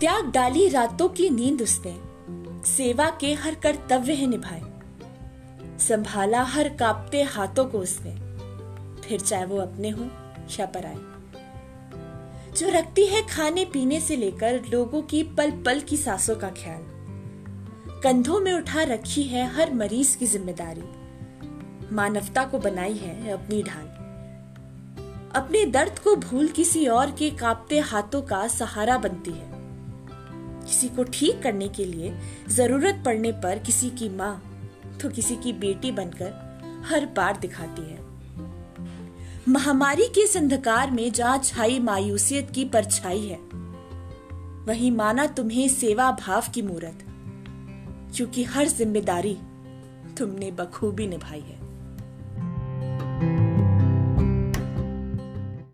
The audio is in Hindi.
त्याग डाली रातों की नींद उसने। सेवा के हर कर्तव्य है निभाए। संभाला हर कांपते हाथों को उसने। फिर चाहे वो अपने हो या पराए। जो रखती है खाने पीने से लेकर लोगों की पल पल की सांसों का ख्याल। कंधों में उठा रखी है हर मरीज़ की ज़िम्मेदारी। मानवता को बनाई है अपनी ढाल। अपने दर्द को भूल किसी और के कांपते हाथों का सहारा बनती है। किसी को ठीक करने के लिए ज़रूरत पड़ने पर किसी की माँ तो किसी की बेटी बनकर हर बार दिखाती है। महामारी के इस अंधकार में जहाँ छाई मायूसियत की परछाई है। वही माना तुम्हें सेवा भाव की मूरत, क्योंकि हर ज़िम्मेदारी तुमने बखूबी निभाई है।